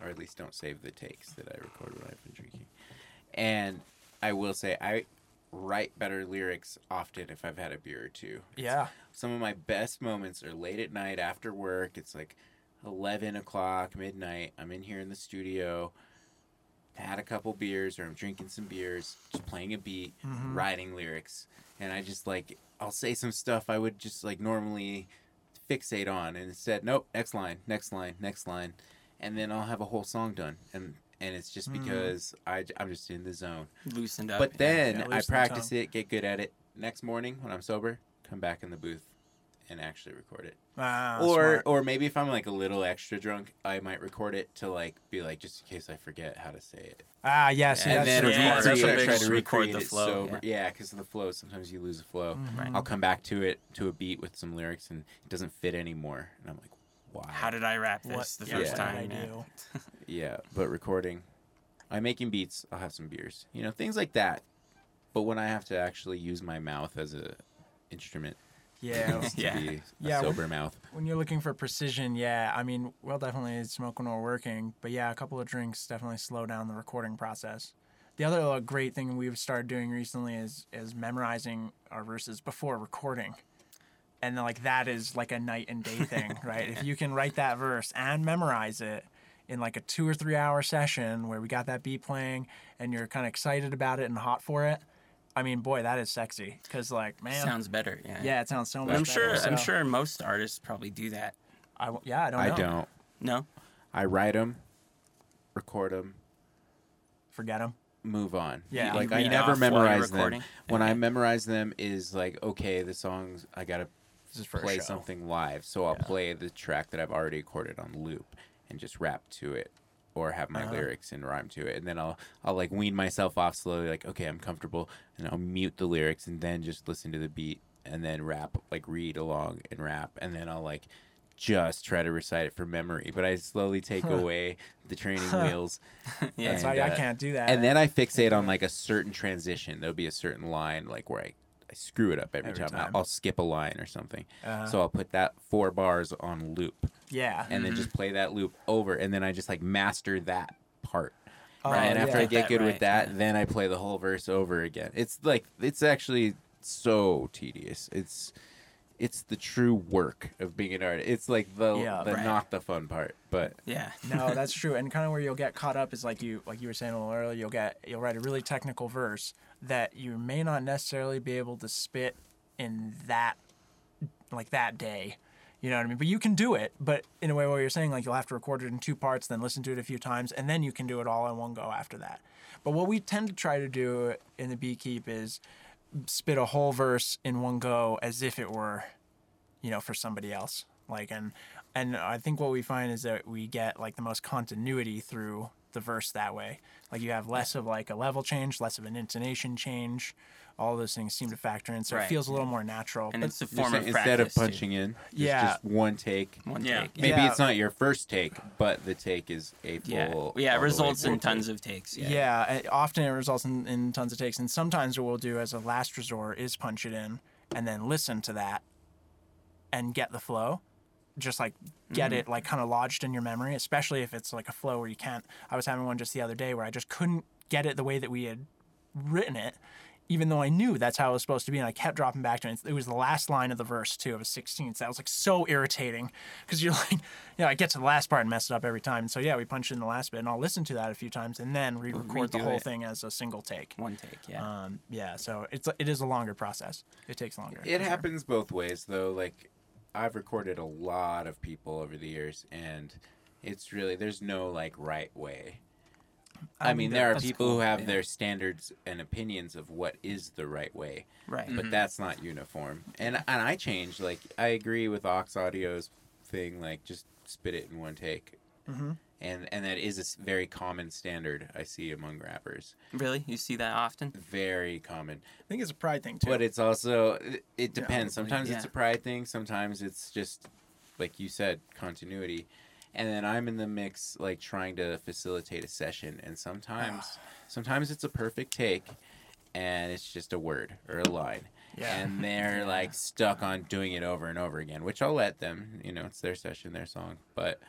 or at least don't save the takes that I record when I've been drinking. And I will say I write better lyrics often if I've had a beer or two. Yeah. Some of my best moments are late at night after work. It's like eleven o'clock, midnight. I'm in here in the studio. Had a couple beers, or I'm drinking some beers, just playing a beat, mm-hmm. writing lyrics, and I just like I'll say some stuff I would just like normally fixate on, and instead, nope, next line, next line, next line, and then I'll have a whole song done, and and it's just because I I'm just in the zone. loosened up. But then yeah, I practice it, get good at it. Next morning when I'm sober, come back in the booth and actually record it. Ah, or smart. or maybe if I'm like a little extra drunk, I might record it to like be like just in case I forget how to say it. ah, yeah. And that's then yeah, that's try to record the flow, sober. Yeah, because of the flow. Sometimes you lose the flow. Mm-hmm. I'll come back to it to a beat with some lyrics and it doesn't fit anymore, and I'm like, why? How did I rap this What the first what time? I yeah. do? Yeah, but recording, I'm making beats. I'll have some beers, you know, things like that. But when I have to actually use my mouth as a instrument, Yeah. it to Yeah. be a Yeah, sober mouth. when you're looking for precision, yeah, I mean, we'll definitely smoke when we're working, but yeah, a couple of drinks definitely slow down the recording process. The other uh, great thing we've started doing recently is is memorizing our verses before recording. And then, like that is like a night and day thing, right? If you can write that verse and memorize it in like a two or three hour session where we got that beat playing and you're kind of excited about it and hot for it, I mean, boy, that is sexy. Cause like, man, Sounds better. Yeah. yeah, it sounds so much. Better. I'm better, sure. I'm sure most artists probably do that. I, w- yeah, I don't. I know. don't. No. I write them, record them, forget them. move on. Yeah. like I never off while you're memorize them. recording? When I memorize them, is like okay, the songs I gotta This is for play something live, so I'll Yeah. play the track that I've already recorded on loop and just rap to it, or have my Uh-huh. lyrics and rhyme to it, and then I'll I'll like wean myself off slowly, like okay, I'm comfortable, and I'll mute the lyrics and then just listen to the beat and then rap, like read along and rap, and then I'll like just try to recite it from memory, but I slowly take away the training wheels. Yeah. That's and, why I uh, can't do that. and then I fixate on like a certain transition. There'll be a certain line like where I, I screw it up every, Every time. time. I'll, I'll skip a line or something. Uh-huh. So I'll put that four bars on loop yeah. and then just play that loop over and then I just like master that part. Oh, and after. I get good right, with that, yeah. then I play the whole verse over again. It's like it's actually so tedious. It's it's the true work of being an artist. It's like the Yeah, the right. not the fun part, but Yeah. no, that's true. And kind of where you'll get caught up is like you, like you were saying a little earlier. You'll get you'll write a really technical verse that you may not necessarily be able to spit in that, like that day. You know what I mean? But you can do it. But in a way where you're saying like you'll have to record it in two parts, then listen to it a few times, and then you can do it all in one go after that. But what we tend to try to do in the Beatkeep is spit a whole verse in one go as if it were you know for somebody else like and and i think what we find is that we get like the most continuity through the verse that way like you have less of like a level change less of an intonation change all those things seem to factor in so it feels a little more natural And but it's a form of saying instead of practice, too. punching in, just, Yeah. just one take. One Yeah. take. Maybe Yeah. it's not your first take, but the take is a full. Yeah. Yeah. It results in tons take. of takes. yeah, Yeah. and often it results in, in tons of takes and sometimes what we'll do as a last resort is punch it in and then listen to that and get the flow just like get it like kind of lodged in your memory especially if it's like a flow where you can't i was having one just the other day where i just couldn't get it the way that we had written it even though i knew that's how it was supposed to be and i kept dropping back to it it was the last line of the verse too of was 16 so that was like so irritating because you're like you know i get to the last part and mess it up every time so yeah we punched in the last bit and i'll listen to that a few times and then re-record the whole it. thing as a single take One take, yeah. um, yeah so it's it is a longer process it takes longer It happens both ways though. Like I've recorded a lot of people over the years and it's really there's no like right way. I, mean, there are that's people who have yeah. their standards and opinions of what is the right way, right. but that's not uniform. And and I change. Like I agree with Ox Audio's thing. Like just spit it in one take. Mhm. And and that is a very common standard I see among rappers. Really? You see that often? Very common. i think it's a pride thing too But it's also it, it depends. probably, sometimes it's a pride thing. Sometimes it's just like you said, continuity. And then I'm in the mix, like trying to facilitate a session. And sometimes, ah. sometimes it's a perfect take, and it's just a word or a line. Yeah. And they're like stuck on doing it over and over again, which I'll let them. You know, it's their session, their song. But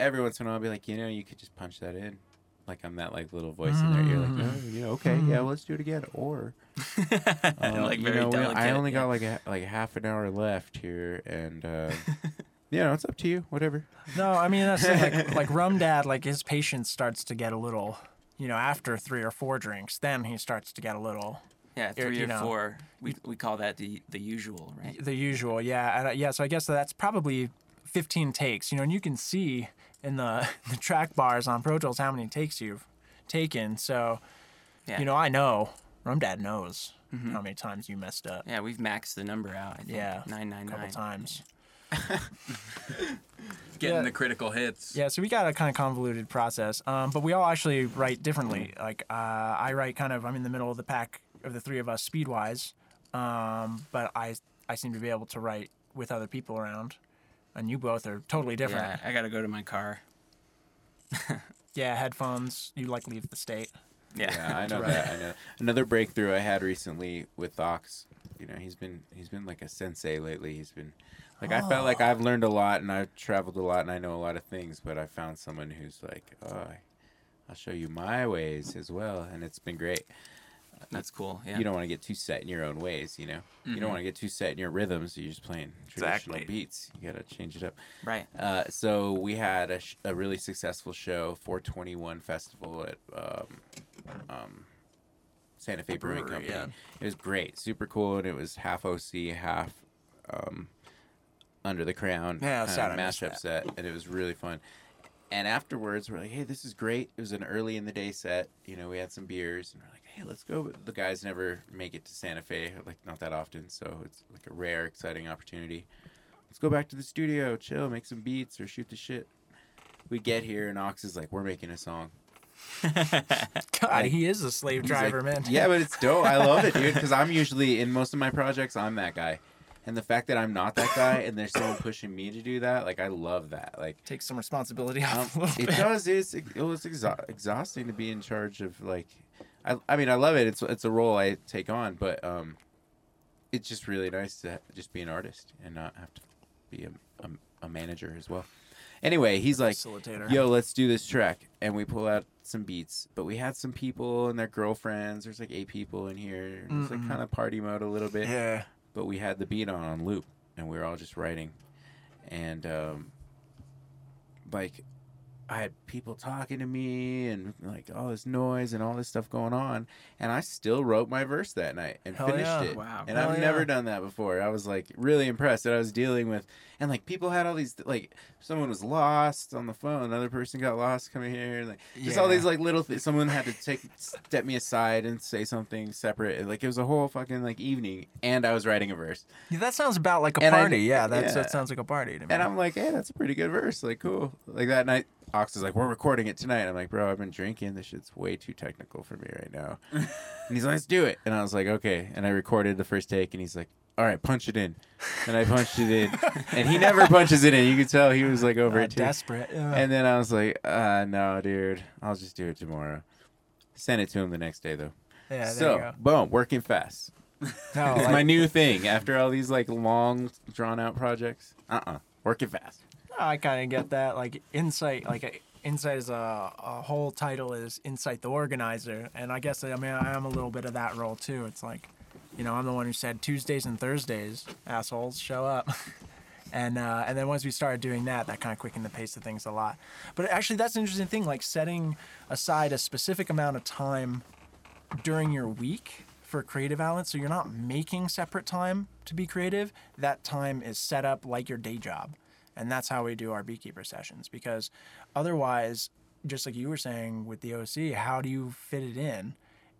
every once in a while, I'll be like, you know, you could just punch that in. Like I'm that like little voice in there. You're like, Mm. oh, you know, okay, yeah, well, let's do it again. Or uh, like you know, we- I only yeah. got like a, like half an hour left here, and uh, you know, it's up to you. Whatever. No, I mean that's the thing, like like Rum Dad, like his patience starts to get a little, you know, after three or four drinks, then he starts to get a little Yeah, three you or know. four. We, we call that the the usual, right? the usual. Yeah, and, uh, yeah. So I guess that's probably 15 takes. You know, and you can see in the the track bars on Pro Tools how many takes you've taken. So Yeah. you know, I know Rum Dad knows how many times you messed up. Yeah, we've maxed the number out. I think. Yeah, nine nine a couple nine. times. Getting Yeah. the critical hits. Yeah, so we got a kind of convoluted process, um, but we all actually write differently. Like uh, I write kind of, I'm in the middle of the pack of the three of us speed wise, um, but I I seem to be able to write with other people around, and you both are totally different. Yeah, I gotta go to my car. Yeah, headphones. You like leave the state. Yeah, Yeah, I know that. I know. Another breakthrough I had recently with Ox. You know, he's been he's been like a sensei lately. He's been like I felt like I've learned a lot and I've traveled a lot and I know a lot of things, but I found someone who's like, oh, I'll show you my ways as well, and it's been great. That's cool. Yeah. You don't want to get too set in your own ways, you know. You don't want to get too set in your rhythms. You're just playing traditional Exactly. beats. You gotta change it up. right. Uh, so we had a, sh- a really successful show, 421 Festival at um, um, Santa Fe Brewing brewery, Company. yeah. It was great, super cool, and it was half OC, half um, Under the Crown Yeah, kinda sad I missed mashup set, and it was really fun. And afterwards, we're like, "Hey, this is great." It was an early in the day set. You know, we had some beers, and we're like, "Hey, let's go." But the guys never make it to Santa Fe, like not that often, so it's like a rare, exciting opportunity let's go back to the studio, chill, make some beats or shoot the shit. We get here and Ox is like, we're making a song. God, he is a slave He's like, driver, man. Yeah, but it's dope. I love it, dude. Because I'm usually in most of my projects, I'm that guy, and the fact that I'm not that guy and there's someone pushing me to do that, like I love that. Like Take some responsibility um, off a little it bit. does. It's it was exha- exhausting to be in charge of like. I, I mean I love it. It's it's a role I take on, but um, it's just really nice to just be an artist and not have to be a, a, a manager as well. Anyway, he's like, "Yo, let's do this track," and we pull out some beats. But we had some people and their girlfriends. There's like eight people in here. It's like kind of party mode a little bit Yeah. but we had the beat on on loop and we were all just writing and um like I had people talking to me and like all this noise and all this stuff going on and I still wrote my verse that night and Hell finished yeah. it. Wow. And Hell I've yeah. never done that before. I was like really impressed that I was dealing with and like people had all these like someone was lost on the phone, another person got lost coming here and like just all these like little things. Someone had to take step me aside and say something separate. Like it was a whole fucking like evening and I was writing a verse. Yeah, that sounds about like a And I- party. yeah, that's, yeah. that sounds like a party to me. And I'm like, hey, that's a pretty good verse. Like, cool. Like that night, Ox is like, we're recording it tonight. I'm like, bro, I've been drinking. This shit's way too technical for me right now. and he's like, let's do it. And I was like, okay. And I recorded the first take, and he's like, all right, punch it in. And I punched it in, and he never punches it in. You could tell he was like over Uh, it too. desperate. yeah. And then I was like, uh, no, dude, I'll just do it tomorrow. Send it to him the next day though. yeah, there you so boom, working fast. No, It's like- my new thing. After all these like long, drawn out projects, uh, uh work it fast. I kind of get that. Like Incyte, like Incyte is a, a whole title is Incyte the organizer, and I guess I mean I am a little bit of that role too. It's like, you know, I'm the one who said Tuesdays and Thursdays, assholes, show up. And, uh, and then once we started doing that, that kind of quickened the pace of things a lot. But actually, that's an interesting thing. Like setting aside a specific amount of time during your week for creative outlets so you're not making separate time to be creative that time is set up like your day job and that's how we do our beekeeper sessions because otherwise just like you were saying with the oc how do you fit it in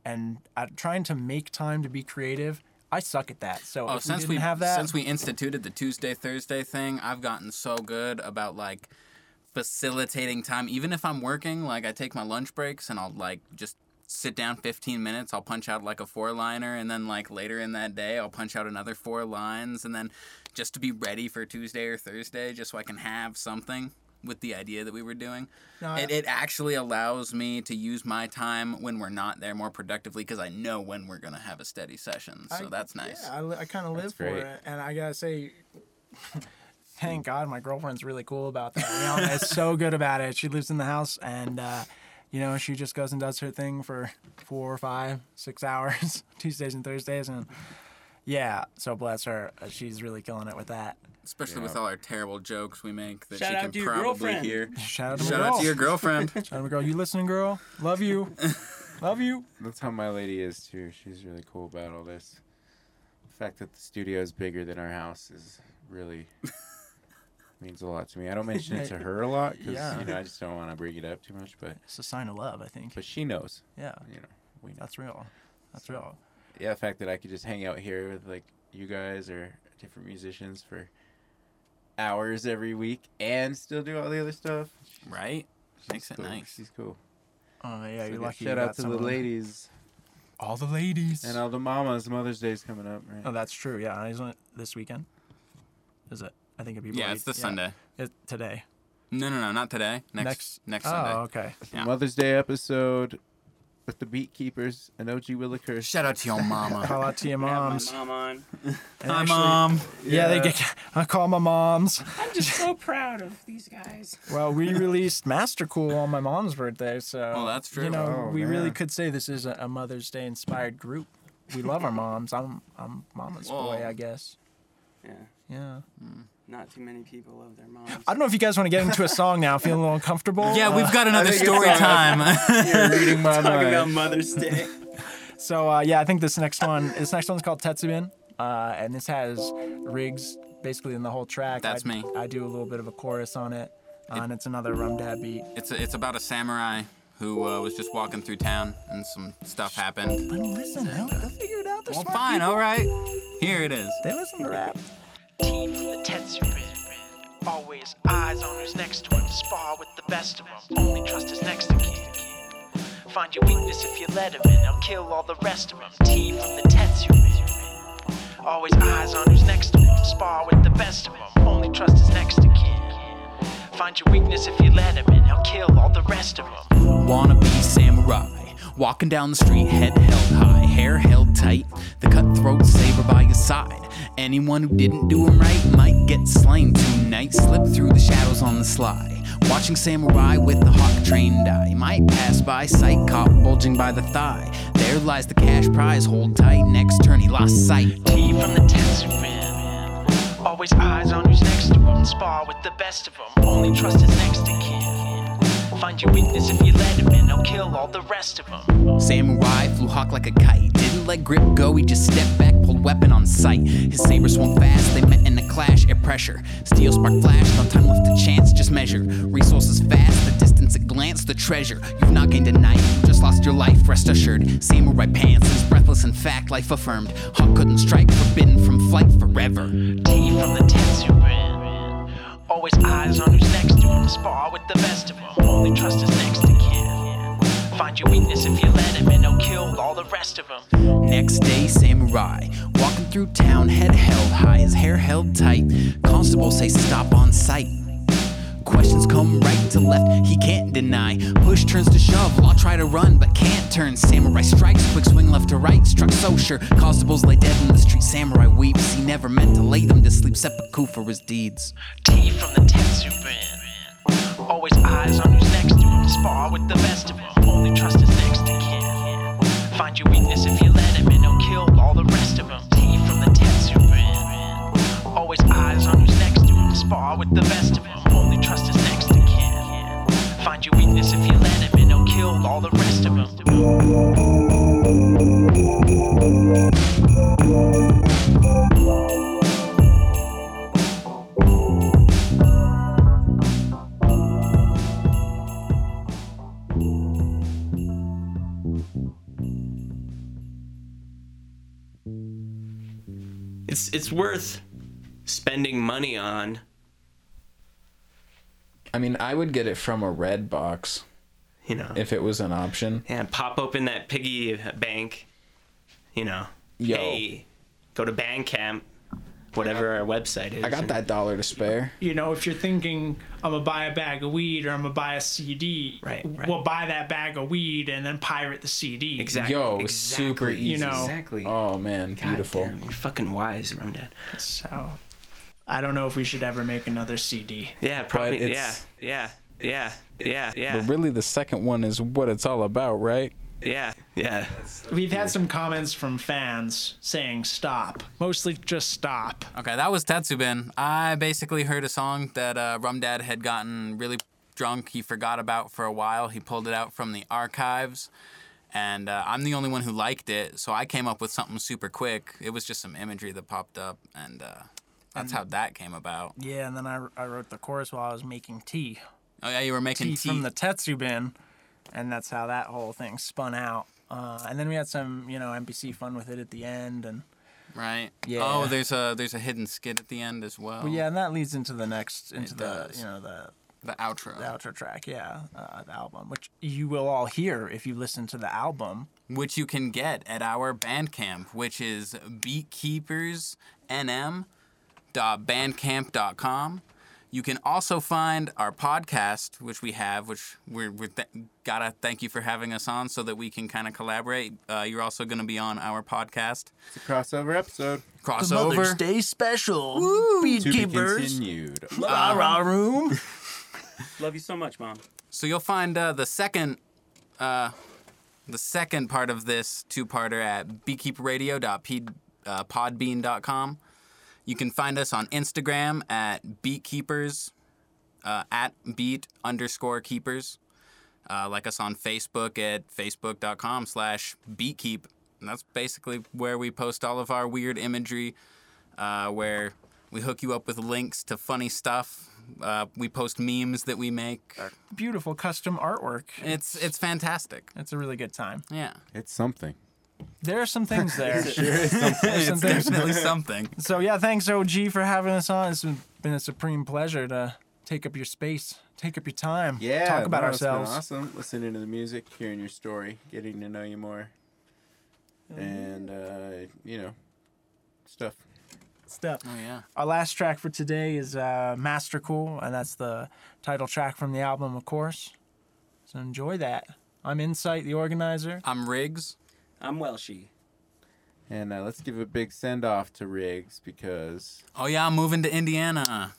and uh, trying to make time to be creative i suck at that so Oh, we since didn't we have that since we instituted the Tuesday Thursday thing, I've gotten so good about like facilitating time. Even if I'm working, like I take my lunch breaks and I'll like just sit down 15 minutes. I'll punch out like a four liner, and then like later in that day, I'll punch out another four lines, and then just to be ready for Tuesday or Thursday, just so I can have something with the idea that we were doing. No, I- it, it actually allows me to use my time when we're not there more productively because I know when we're gonna have a steady session. So I- that's nice. Yeah, I, li- I kind of live for it, and I gotta say, thank God my girlfriend's really cool about that. You know, is so good about it. She lives in the house, and uh, you know, she just goes and does her thing for four, five, six hours, Tuesdays and Thursdays, and yeah. So bless her, uh, she's really killing it with that. Especially with all our terrible jokes we make that Shout she out can to your probably girlfriend. hear. Shout out to my girlfriend. Shout out to your girlfriend. Shout out to my girl. You listening, girl? Love you. Love you. That's how my lady is too. She's really cool about all this. The fact that the studio is bigger than our house is really means a lot to me. I don't mention it to her a lot because Yeah. you know I just don't want to bring it up too much. But It's a sign of love, I think. but she knows. Yeah, You know we know. that's real. That's real. Yeah, the fact that I could just hang out here with like you guys or different musicians for hours every week and still do all the other stuff. right? She's Makes it nice. She's cool. Oh yeah, So you're lucky. you Shout out got to the ladies All the ladies. and all the mamas. Mother's Day's coming up, right? Oh, that's true. Yeah, isn't it this weekend? Is it? I think it'd be. Yeah, late. it's this Sunday. It, today. No, no, no, not today. Next, Next. next, oh, Sunday. okay. Yeah. Mother's Day episode with the Beatkeepers and OG Willikers. Shout out to your mama. Call out to your Have my moms. mom on. And Hi, actually- mom. Yeah, they get. I call my moms. I'm just so proud of these guys. Well, we released Mastercool on my mom's birthday, so. Well, that's true. You know, Oh, we really could say this is a, a Mother's Day inspired group. We love our moms. I'm I'm mama's Well- boy, I guess. Yeah, Yeah. Hmm. Not too many people love their moms. I don't know if you guys want to get into a song now. Feeling a little uncomfortable. Yeah, Uh, we've got another story time. You're reading my Talk about. Mother's Day. So uh, yeah, I think this next one, this next one's called Tetsubin, uh, and this has Rigz basically in the whole track. That's I, me. I do a little bit of a chorus on it, uh, and it's another Rum Dad beat. it's a, it's about a samurai who uh, was just walking through town and some stuff happened. But listen. They'll, they'll figure it out. They're Well, smart fine, people. all right. Here it is. They listen to rap. Team from the Tetsubin. Always eyes on who's next to him. Spar with the best of them. Only trust his next of kin. Find your weakness if you let him in. He'll kill all the rest of them. Team from the Tetsubin. Always eyes on who's next to him. Spar with the best of them. Only trust his next of kin. Find your weakness if you let him in. He'll kill all the rest of them. Wanna be samurai. Walking down the street, head held high, hair held tight, the cutthroat saber by your side. Anyone who didn't do him right might get slain tonight. Slip through the shadows on the sly. Watching samurai with the hawk trained eye. Might pass by sight, caught bulging by the thigh. There lies the cash prize, hold tight. Next turn, he lost sight. Team from the Tetsubin. Always eyes on who's next to him. Spar with the best of them. Only trust his next kin. Find your weakness if you let him in. He'll kill all the rest of them. Samurai flew hawk like a kite. Didn't let grip go, he just stepped back, pulled weapon on sight. His saber swung fast, they met in a clash, air pressure. Steel spark flash, no time left to chance, just measure. Resources fast, the distance at glance, the treasure. You've not gained a knife, you just lost your life, rest assured. Samurai pants is breathless, in fact, life affirmed. Hawk couldn't strike, forbidden from flight forever. Team from the Tetsubin. Always eyes on who's next to him. Spar with the best of them. Only trust his next of kin. Find your weakness if you let him and He'll kill all the rest of them. Next day, samurai walking through town, head held high, his hair held tight. Constable say stop on sight. Questions come right to left, he can't deny. Push turns to shove, law try to run, but can't turn. Samurai strikes, quick swing left to right, struck so sure. Constables lay dead in the street, samurai weeps. He never meant to lay them to sleep, seppuku for his deeds. T from the Tetsu brand. Always eyes on who's next to him. Spar with the best of them. Only trust his next money on. I mean, I would get it from a red box You know, if it was an option. and pop open that piggy bank. You know, Yo. hey, go to Bandcamp, whatever our website is. I got and- that dollar to spare. You know, if you're thinking I'm gonna buy a bag of weed or I'm gonna buy a CD, Right, right. we'll buy that bag of weed and then pirate the CD. Exactly. Yo, exactly, super easy. You know. Exactly. Oh man, God beautiful. damn, you're fucking wise, Rum Dad. So, I don't know if we should ever make another CD. Yeah, probably. Yeah, it's- yeah, yeah, yeah, yeah, But really, the second one is what it's all about, right? yeah, yeah. We've had some comments from fans saying stop. Mostly just stop. Okay, that was Tetsubin. I basically heard a song that uh, Rum Dad had gotten really drunk. He forgot about for a while. He pulled it out from the archives, and uh, I'm the only one who liked it. So I came up with something super quick. It was just some imagery that popped up, and uh, that's how that came about. Yeah, and then I, I wrote the chorus while I was making tea. Oh yeah, you were making Tea tea. from the Tetsubin, and that's how that whole thing spun out. Uh, and then we had some, you know, MPC fun with it at the end, and right. Yeah. Oh, there's a there's a hidden skit at the end as well. well, yeah, and that leads into the next, into It the, does. you know, the The outro, the outro track, yeah, uh, the album, which you will all hear if you listen to the album. which you can get at our Bandcamp, which is beatkeepersnm.bandcamp.com. You can also find our podcast, which we have, which we're, we're th- gotta thank you for having us on so that we can kind of collaborate. Uh, you're also gonna be on our podcast, It's a crossover episode. crossover. Day special, To be Beatkeepers, continued. rah rah room. Love you so much, mom. So you'll find uh, the second, uh, the second part of this two-parter at beatkeepradio.podbean.com. You can find us on Instagram at beatkeepers, uh, at beat underscore keepers. Uh, like us on Facebook at facebook.com slash beatkeep. And that's basically where we post all of our weird imagery, uh, where we hook you up with links to funny stuff. Uh, we post memes that we make. Beautiful custom artwork. It's it's fantastic. It's a really good time. Yeah, It's something. There are some things there. it's some things. definitely something. So yeah, thanks OG for having us on. It's been a supreme pleasure to take up your space, take up your time, Yeah. talk about no, it's been ourselves. awesome listening to the music, hearing your story, getting to know you more, and uh, you know, stuff. Stuff. Oh yeah. Our last track for today is uh, Mastercool, and that's the title track from the album, of course. So enjoy that. I'm Incyte, the organizer. I'm Rigz. I'm Welshy. And uh, let's give a big send off to Rigz because Oh yeah, I'm moving to Indiana.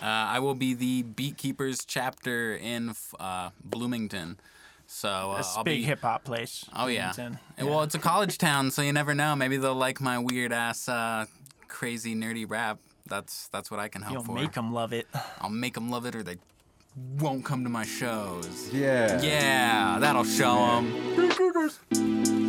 Uh, I will be the Beatkeepers chapter in uh, Bloomington. So uh, This I'll big be. hip hop place. Oh yeah. Bloomington. And, Well, it's a college town, so you never know. Maybe they'll like my weird ass, uh, crazy nerdy rap. That's that's what I can hope You'll for. make them love it. I'll make them love it, or they won't come to my shows. yeah, Yeah, that'll show them.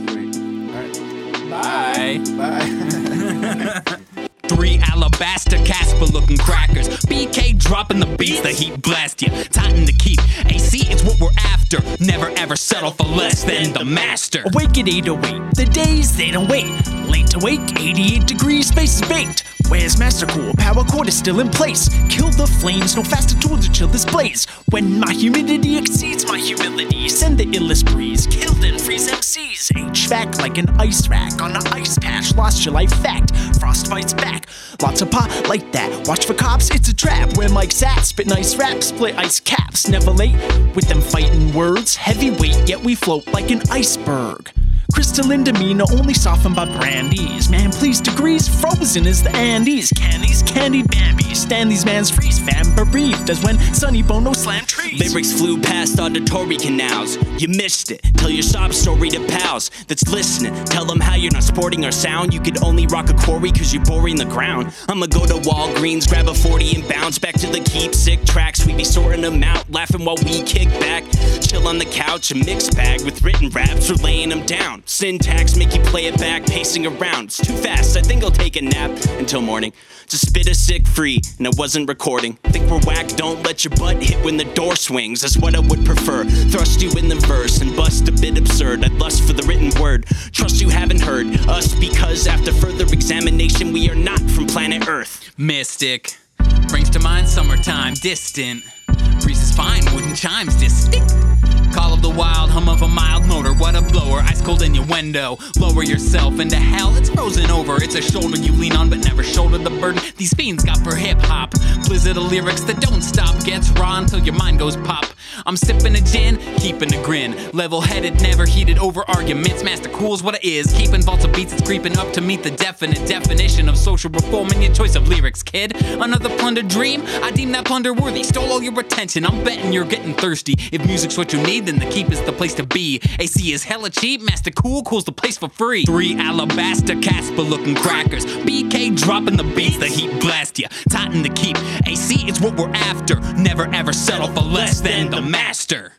Bye. bye. Three alabaster Casper looking crackers. BK dropping the beats, the heat blast you. Tighten the keep. AC, it's what we're after. Never ever settle for less than the master. Awake at 808, the days they don't wait. Late to wake, 88 degrees, space is baked. Where's Master Cool? Power cord is still in place. Kill the flames, no faster tool to chill this blaze. When my humidity exceeds my humility, send the illest breeze. Kill then freeze MCs. HVAC like an ice rack on an ice patch. Lost your life fact. Frost fights back. Lots of pot like that. Watch for cops, it's a trap. Where Mike's at, spit nice raps, split ice caps. Never late with them fighting words. Heavyweight, yet we float like an iceberg. Crystalline demeanor only softened by brandies. Man, please degrees frozen as the Andes. Candies, candied Bambi. these man's freeze, fam bereaved as when Sonny Bono slammed trees. Lyrics flew past auditory canals. You missed it. Tell your sob story to pals that's listening. Tell them how you're not sporting our sound. You could only rock a quarry cause you're boring the ground. I'ma go to Walgreens, grab a 40 and bounce back to the keepsick tracks. We be sorting them out, laughing while we kick back. Chill on the couch, a mixed bag with written raps, or laying them down. Syntax make you play it back, pacing around. It's too fast, I think I'll take a nap until morning. Just spit a sick free, and I wasn't recording. Think we're whack, don't let your butt hit when the door swings. That's what I would prefer. Thrust you in the verse and bust a bit absurd. I'd lust for the written word. Trust you haven't heard us because after further examination, we are not from planet Earth. Mystic brings to mind summertime, distant. Breeze is fine, wooden chimes distinct. Call of the wild, hum of a mild motor. What a blower, ice cold innuendo. Lower yourself into hell, it's frozen over. It's a shoulder you lean on, but never shoulder the burden. These fiends got for hip hop. Blizzard of lyrics that don't stop. Gets raw until your mind goes pop. I'm sipping a gin, keeping a grin. Level headed, never heated over arguments. Master cool's what it is. Keeping vaults of beats, it's creeping up to meet the definite definition of social reform in your choice of lyrics, kid. Another plunder dream? I deem that plunder worthy. Stole all your attention. I'm betting you're getting thirsty. If music's what you need, then the keep is the place to be. AC is hella cheap. Master cool, cool's the place for free. Three alabaster Casper looking crackers. BK dropping the beats, the heat blast ya. Tighten the keep. AC is what we're after. Never ever settle for less than the master.